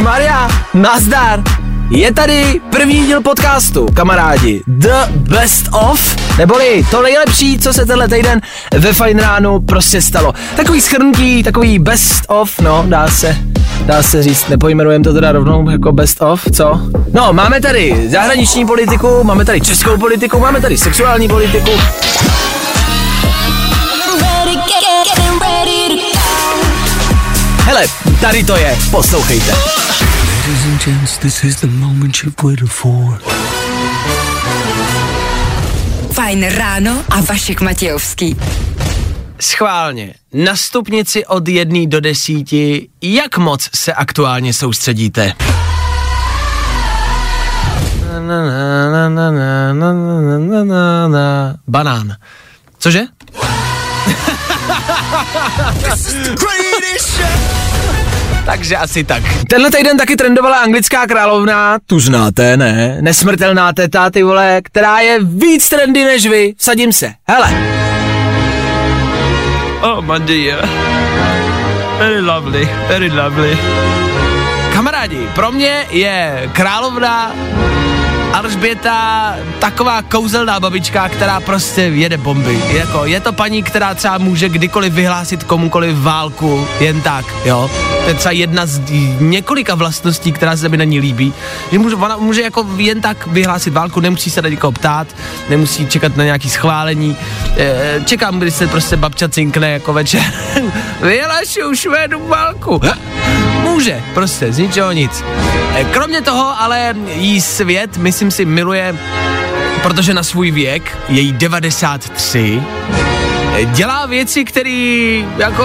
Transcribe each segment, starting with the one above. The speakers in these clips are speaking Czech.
Maria, nazdar! Je tady první díl podcastu, kamarádi. The Best of, neboli to nejlepší, co se tenhle týden ve Fine Ránu prostě stalo. Takový schrnutí, takový best of, no, dá se, dá se říct, nepojmenujeme to teda rovnou jako best of, co? No, máme tady zahraniční politiku, máme tady českou politiku, máme tady sexuální politiku. Hele, tady to je, poslouchejte. Fajn ráno a Vašek Matějovský. Schválně, na stupnici od jedné do desíti, jak moc se aktuálně soustředíte? Na, na, na, Banán. Cože? Takže asi tak. Tenhle týden taky trendovala anglická královna, tu znáte, ne? Nesmrtelná teta, ty vole, která je víc trendy než vy. Sadím se. Hele. Oh, my dear. Very lovely, very lovely. Kamarádi, pro mě je královna Alžběta taková kouzelná babička, která prostě jede bomby. Jako, je to paní, která třeba může kdykoliv vyhlásit komukoliv válku, jen tak, jo. To je třeba jedna z několika vlastností, která se mi na ní líbí. Že může, ona může jako jen tak vyhlásit válku, nemusí se na někoho ptát, nemusí čekat na nějaký schválení. E, čekám, když se prostě babča cinkne jako večer. Vyhlašuju Švédům válku. Může, prostě, z ničeho nic. E, kromě toho, ale jí svět, myslím si, miluje, protože na svůj věk, její 93, e, dělá věci, které jako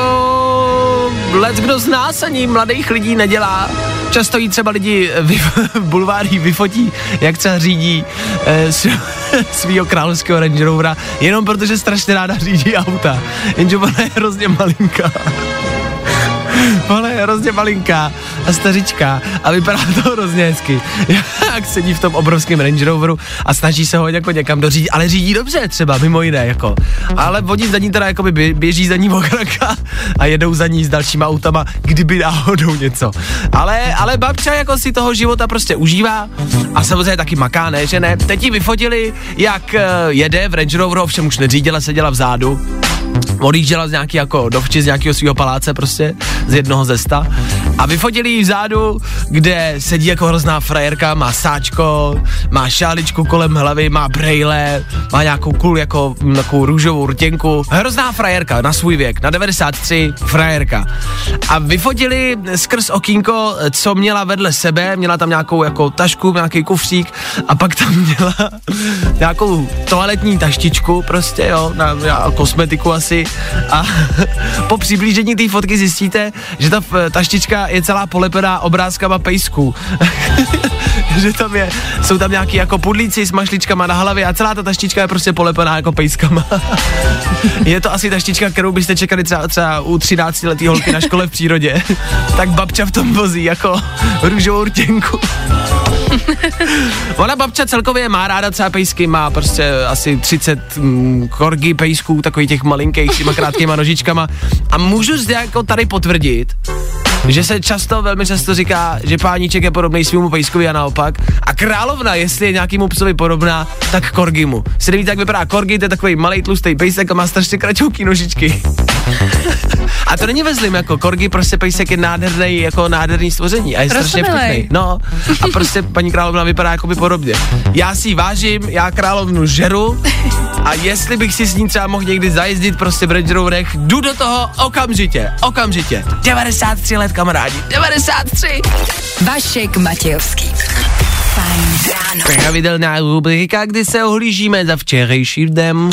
let kdo z nás ani mladých lidí nedělá. Často jí třeba lidi vy, bulvárí vyfotí, jak třeba řídí e, svýho královského Range Rovera, jenom protože strašně ráda řídí auta. Jenže ona je hrozně malinká. Je hrozně malinká a stařička a vypadá to hrozně hezky. Jak sedí v tom obrovském Range Roveru a snaží se ho jako někam dořídit, ale řídí dobře třeba, mimo jiné, jako. Ale oni za ní teda jako by běží za ní okraka a jedou za ní s dalšíma autama, kdyby náhodou něco. Ale, ale babča jako si toho života prostě užívá a samozřejmě taky maká, ne, že ne. Teď ji vyfotili, jak eh, jede v Range Roveru, ovšem už neřídila, seděla vzadu odjížděla z nějaký jako dovči z nějakého svého paláce prostě, z jednoho zesta a vyfotili ji vzadu, kde sedí jako hrozná frajerka, má sáčko, má šáličku kolem hlavy, má brejle, má nějakou kul jako takovou růžovou rtěnku. Hrozná frajerka na svůj věk, na 93 frajerka. A vyfotili skrz okýnko, co měla vedle sebe, měla tam nějakou jako tašku, nějaký kufřík a pak tam měla nějakou toaletní taštičku prostě, jo, na, na kosmetiku asi a po přiblížení té fotky zjistíte, že ta taštička je celá polepená obrázkama pejsků. že tam je, jsou tam nějaký jako pudlíci s mašličkama na hlavě a celá ta taštička je prostě polepená jako pejskama. je to asi taštička, kterou byste čekali třeba, třeba u 13 letý holky na škole v přírodě. tak babča v tom vozí jako růžovou rtěnku. Ona babča celkově má ráda třeba pejsky, má prostě asi 30 mm, korgy pejsků, takových těch malinkých, těma krátkýma nožičkama. A můžu zde jako tady potvrdit, že se často, velmi často říká, že páníček je podobný svýmu pejskovi a naopak. A královna, jestli je nějakýmu psovi podobná, tak korgimu. Si nevíte, jak vypadá korgi, to je takový malý tlustý pejsek a má strašně kraťouký nožičky. A to není vezlim, jako korgi, prostě pejsek je nádherný, jako nádherný stvoření a je strašně vtipný. No, a prostě paní královna vypadá jako by podobně. Já si ji vážím, já královnu žeru a jestli bych si s ní třeba mohl někdy zajezdit prostě v Range Roverech, jdu do toho okamžitě, okamžitě. 93 let, kamarádi, 93. Vašek Matějovský. Fajn ráno. Pravidelná rubrika, kdy se ohlížíme za včerejší dnem.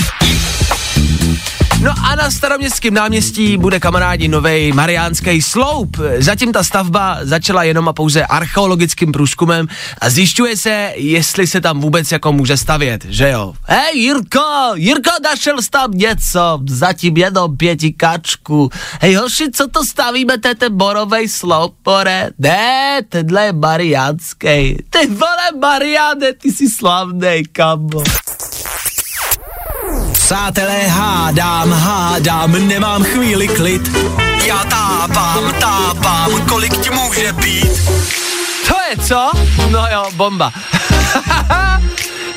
No a na staroměstském náměstí bude kamarádi nový Mariánský sloup. Zatím ta stavba začala jenom a pouze archeologickým průzkumem a zjišťuje se, jestli se tam vůbec jako může stavět, že jo? Hej Jirko, Jirko našel tam něco, zatím jenom pěti kačku. Hej hoši, co to stavíme, to je ten borovej sloup, pore? Ne, tenhle je Mariánský. Ty vole Mariáne, ty jsi slavnej, kamo. Přátelé, hádám, hádám, nemám chvíli klid. Já tápám, tápám, kolik ti může být. To je co? No jo, bomba.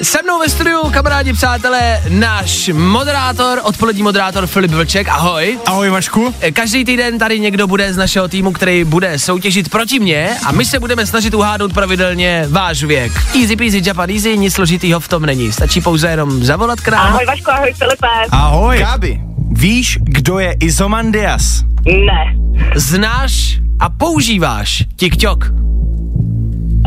Se mnou ve studiu, kamarádi, přátelé, náš moderátor, odpolední moderátor Filip Vlček, ahoj. Ahoj Vašku. Každý týden tady někdo bude z našeho týmu, který bude soutěžit proti mně a my se budeme snažit uhádnout pravidelně váš věk. Easy peasy Japan easy, nic složitýho v tom není. Stačí pouze jenom zavolat k nám. Ahoj Vašku, ahoj Filipe. Ahoj. Gábi, víš, kdo je Izomandias? Ne. Znáš a používáš TikTok.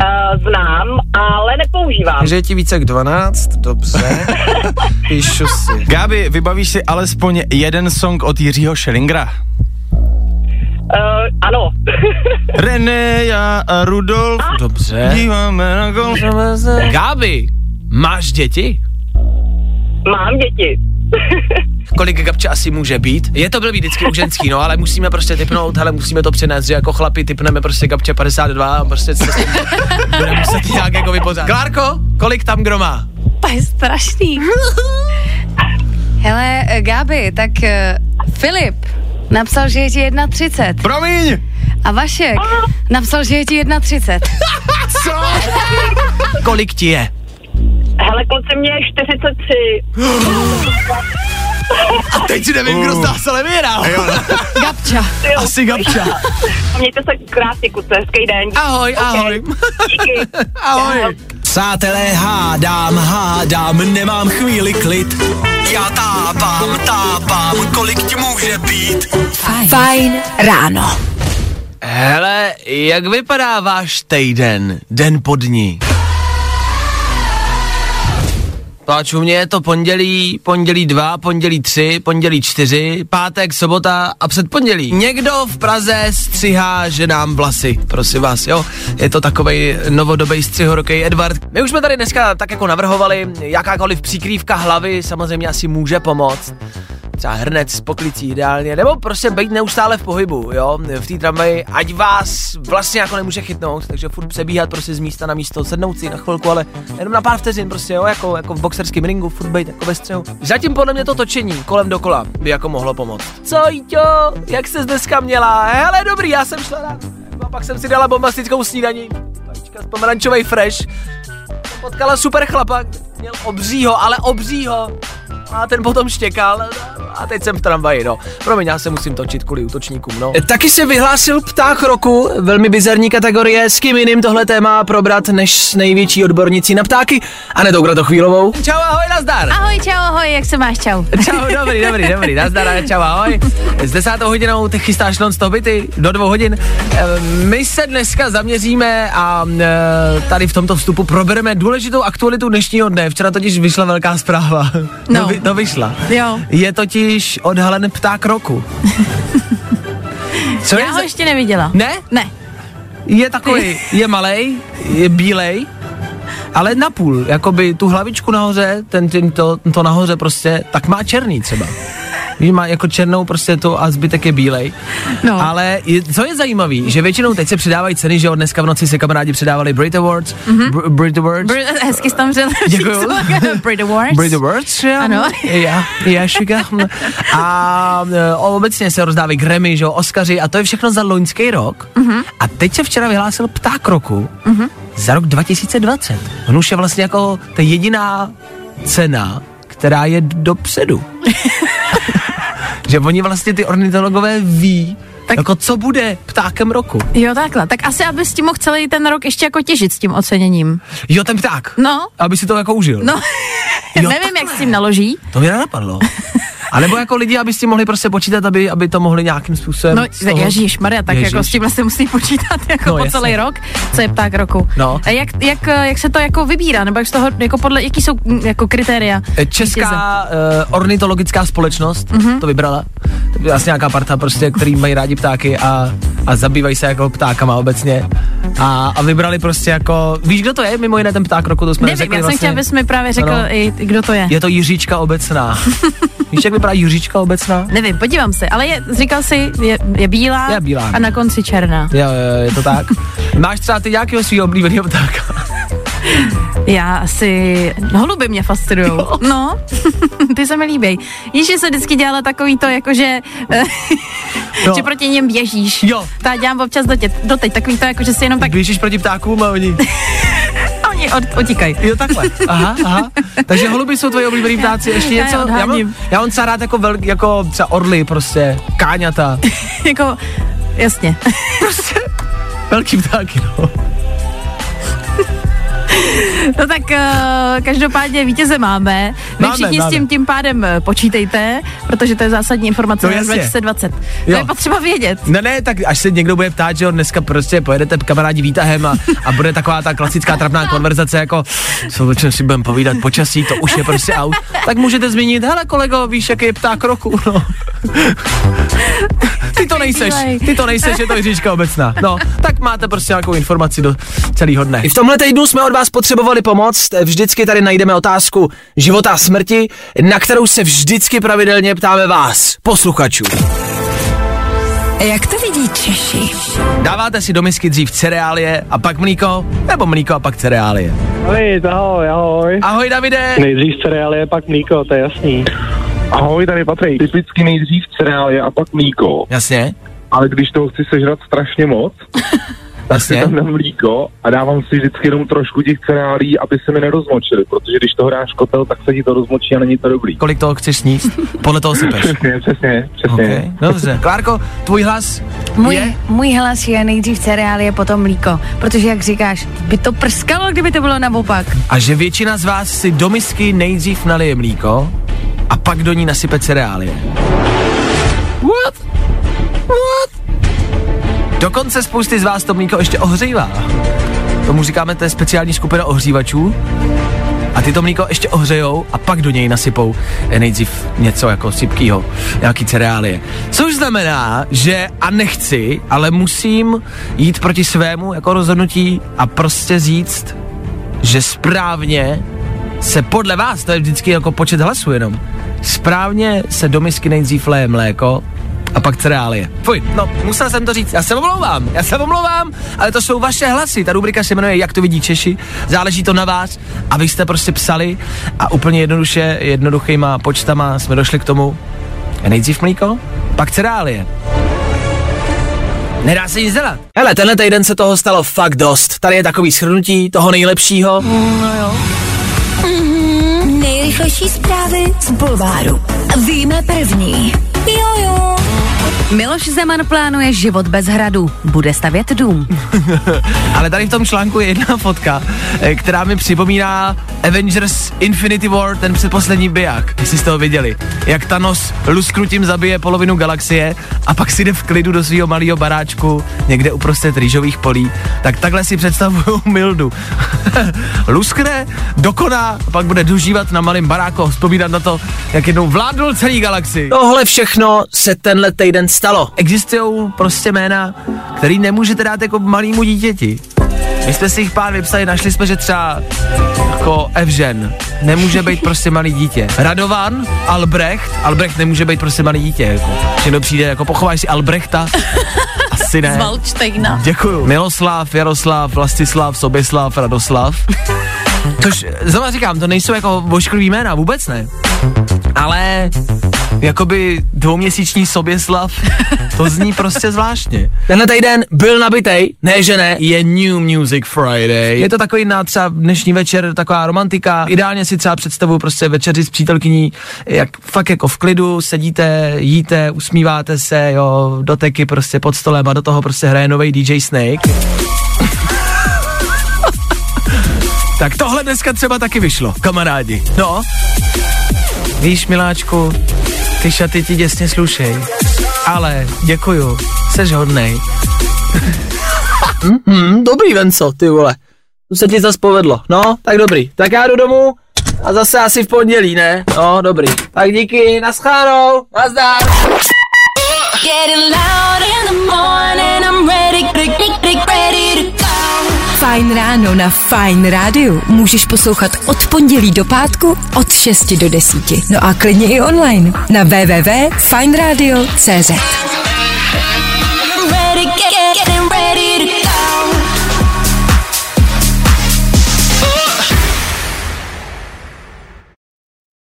Uh, znám, ale nepoužívám. Že je ti více jak 12, dobře. Píšu si. Gábi, vybavíš si alespoň jeden song od Jiřího Schellingera? Uh, ano. René, já a Rudolf. Dobře. Díváme na gol. Gábi, máš děti? Mám děti. Kolik Gabča asi může být? Je to blbý vždycky u ženský, no, ale musíme prostě typnout, ale musíme to přinést, že jako chlapi typneme prostě Gabča 52 a prostě se s tím bude muset nějak jako vypořádat. Klárko, kolik tam kdo má? To je strašný. Hele, eh, Gáby, tak uh, Filip napsal, že je ti 1,30 Promiň! a Vašek napsal, že je ti 1,30. Co? Kolik ti je? Hele, kluci, mě je 43. A teď si nevím, kdo z nás ale vyhrál. Gabča. Jo. Asi Gabča. Mějte se krásně, kluci, hezký den. Ahoj, ahoj. Díky. Ahoj. Přátelé, hádám, hádám, nemám chvíli klid. Já tápám, tápám, kolik ti může být. Fajn ráno. Hele, jak vypadá váš týden, den po dní? Páč u mě je to pondělí, pondělí dva, pondělí tři, pondělí čtyři, pátek, sobota a předpondělí. Někdo v Praze střihá ženám vlasy, prosím vás, jo. Je to takovej novodobý střihorokej Edward. My už jsme tady dneska tak jako navrhovali, jakákoliv přikrývka hlavy samozřejmě asi může pomoct třeba hrnec s poklicí ideálně, nebo prostě být neustále v pohybu, jo, v té tramvaji, ať vás vlastně jako nemůže chytnout, takže furt přebíhat prostě z místa na místo, sednout si na chvilku, ale jenom na pár vteřin prostě, jo, jako, jako v boxerském ringu, furt být jako ve střehu. Zatím podle mě to točení kolem dokola by jako mohlo pomoct. Co, Jíťo, jak se dneska měla? Hele, dobrý, já jsem šla rád. A pak jsem si dala bombastickou snídaní. Vajíčka z pomerančovej fresh. Potkala super chlapa, měl obřího, ale obřího. A ten potom štěkal a teď jsem v tramvaji, no. Promiň, já se musím točit kvůli útočníkům, no. Taky se vyhlásil pták roku, velmi bizarní kategorie, s kým jiným tohle téma probrat než s největší odbornicí na ptáky, a ne tou Kratochvílovou. Čau, ahoj, nazdar. Ahoj, čau, ahoj, jak se máš, čau. Čau, dobrý, dobrý, dobrý, nazdar, čau, ahoj. S desátou hodinou ty chystáš non stop byty, do dvou hodin. Eh, My se dneska zaměříme a eh, tady v tomto vstupu probereme důležitou aktualitu dnešního dne. Včera totiž vyšla velká zpráva. No. To, vy, to vyšla. Jo. Je totiž odhalen pták roku. Co Já ho za- ještě neviděla. Ne? Ne. Je takový, je malej, je bílej, ale napůl, jakoby tu hlavičku nahoře, ten, ten to, to nahoře prostě, tak má černý třeba. Víš, má jako černou prostě to a zbytek je bílej. No. Ale je, co je zajímavý, že většinou teď se přidávají ceny, že od dneska v noci se kamarádi přidávali Brit Awards. Mm-hmm. Br- Brit Awards. Br- hezky jsi tam řekl. Děkuju. Brit Awards. Brit Awards. Ano. Já, já šika. A e, obecně se rozdávají Grammy, že jo, Oscary a to je všechno za loňský rok. Mhm. A teď se včera vyhlásil pták roku za rok 2020. On už je vlastně jako ta jediná cena, která je dopředu. že oni vlastně ty ornitologové ví, tak, jako co bude ptákem roku. Jo, takhle. Tak asi, abys tím mohl celý ten rok ještě jako těžit s tím oceněním. Jo, ten pták. No, Aby si to jako užil. no. Jo, Nevím, jak s tím naloží. To mě nenapadlo. A nebo jako lidi, aby s tím mohli prostě počítat, aby, aby to mohli nějakým způsobem. No, toho- Ježíš Maria, tak Ježiš. jako s tím vlastně musí počítat jako No, no, po jasně. celý rok, co je pták roku. No. A jak, jak, jak, se to jako vybírá, nebo jak z toho, jako podle, jaký jsou mm, jako kritéria? Eh, Česká uh, ornitologická společnost Mhm. mm-hmm. to vybrala. To byla asi nějaká parta, prostě, který mají rádi ptáky a, a zabývají se jako ptákama obecně. A, a vybrali prostě jako, víš, kdo to je, mimo jiné ten pták roku, to jsme Nevím, řekli já jsem vlastně. chtěla, abys mi právě řekl, Ano. i, kdo to je. Je to Jiříčka obecná. víš, jak vypadá Jiříčka obecná? Nevím, podívám se, ale je, říkal jsi, je, je bílá, Je bílá. a na konci černá. Jo, jo, je to tak. Máš třeba ty nějakého svého oblíbeného ptáka? Já asi, holuby mě fascinují. No, ty se mi líbí. Ježíš se vždycky dělala takový to, jakože, No. že proti něm běžíš. Jo. To já dělám občas doteď, doteď takový to, jako, že si jenom tak, Běžíš proti ptákům a oni... oni od, utíkají. Jo, takhle. Aha, aha. Takže holuby jsou tvoji oblíbený ptáci. Ještě Já je něco? Já, mám, odháním. já mám třeba rád jako, vel, jako třeba orly prostě, káňata. jako, jasně. Prostě velký ptáky, no. No tak uh, každopádně vítěze máme. Vy Máme, všichni máme. s tím tím pádem eh, počítejte, protože to je zásadní informace No na rok jasně. 2020. To Jo. je potřeba vědět. Ne, ne, tak až se někdo bude ptát, že jo, dneska prostě pojedete kamarádi výtahem a, a bude taková ta klasická trapná konverzace jako, co o čem si budeme povídat, počasí, to už je prostě out, tak můžete zmínit, hele kolego, víš, jaký je pták roku, no. Ty to nejseš, ty to nejseš, je to Jiříčka obecná. No, tak máte prostě nějakou informaci do celého dne. I v tomhle týdnu jsme od vás potřebovali pomoc. Vždycky tady najdeme otázku života a smrti, na kterou se vždycky pravidelně ptáme vás, posluchačů. Jak to vidí Češi? Dáváte si do misky dřív cereálie a pak mlíko, nebo mlíko a pak cereálie? Ahoj, ahoj, ahoj. Ahoj Davide! Nejdřív cereálie, pak mlíko, to je jasný. Ahoj, tady Patrik. Typicky nejdřív cereálie a pak mlíko, Jasně, ale když toho chci sežrat strašně moc, tak si tam dám mlíko a dávám si vždycky jenom trošku těch cereálí, aby se mi nerozmočily, protože když toho dáš kotel, tak se ti to rozmočí a není to dobrý. Kolik toho chceš sníst? Podle toho sypeš. Přesně, přesně, přesně. Okay. Dobře. Klárko, tvůj hlas Můj, je? můj hlas je nejdřív cereálie, potom mlíko. Protože, jak říkáš, by to prskalo, kdyby to bylo naopak. A že většina z vás si do misky nejdřív nalije mlíko a pak do ní nasype cereálie. What? What? Dokonce spousty z vás to mlíko ještě ohřívá. Tomu říkáme, to je speciální skupina ohřívačů. A ty to mlíko ještě ohřejou a pak do něj nasypou eh, nejdřív něco jako sypkýho, nějaký cereálie. Což znamená, že a nechci, ale musím jít proti svému jako rozhodnutí a prostě říct, že správně se podle vás, to je vždycky jako počet hlasů jenom, správně se do misky nejdřív leje mléko a pak cereálie. Fuj, no, musel jsem to říct, já se omlouvám, já se omlouvám, ale to jsou vaše hlasy, ta rubrika se jmenuje Jak to vidí Češi, záleží to na vás a vy jste prostě psali a úplně jednoduše, jednoduchýma počtama jsme došli k tomu, nejdřív mlíko, pak cereálie. Nedá se nic dělat. Hele, tenhle týden se toho stalo fakt dost. Tady je takový shrnutí toho nejlepšího. Nejrychlejší zprávy z Bulváru. Víme první. Jo, jo. Miloš Zeman plánuje život bez hradu. Bude stavět dům. Ale tady v tom článku je jedna fotka, eh, která mi připomíná Avengers Infinity War, ten předposlední biják, jestli jste ho viděli. Jak Thanos lusknutím zabije polovinu galaxie a pak si jde v klidu do svého malého baráčku někde uprostřed rýžových polí. Tak takhle si představuju Mildu. Luskne, dokoná, a pak bude dožívat na malém baráku a vzpomínat na to, jak jednou vládnul celý galaxii. Tohle všechno se tenhle týden stalo. Existují prostě jména, který nemůžete dát jako malýmu dítěti. My jsme si jich pár vypsali, našli jsme, že třeba jako Evžen nemůže být prostě malý dítě. Radovan, Albrecht, Albrecht nemůže být prostě malý dítě. Jako. Někdo přijde, jako pochováš si Albrechta? Asi ne. Valčtejna. Děkuju. Miloslav, Jaroslav, Vlastislav, Sobislav, Radoslav. Což, znovu říkám, to nejsou jako vošklivý jména, vůbec ne. Ale jakoby dvouměsíční Soběslav, to zní prostě zvláštně. Tenhle týden byl nabitej, ne že ne, je New Music Friday. Je to takový na třeba dnešní večer, taková romantika. Ideálně si třeba představuju prostě večeři s přítelkyní, jak fakt jako v klidu, sedíte, jíte, usmíváte se, jo, doteky prostě pod stolem a do toho prostě hraje nový DJ Snake. tak tohle dneska třeba taky vyšlo, kamarádi. No, víš, miláčku, ty šaty ti děsně slušej, ale děkuju, seš hodnej. mm, dobrý, Venco, ty vole. To se ti zase povedlo. No, tak dobrý. Tak já jdu domů a zase asi v pondělí, ne? No, dobrý. Tak díky, naschánou, nazdar. Fajn ráno na Fajn rádiu můžeš poslouchat od pondělí do pátku od 6 do 10. No a klidně i online na www.fajnradio.cz get, get, get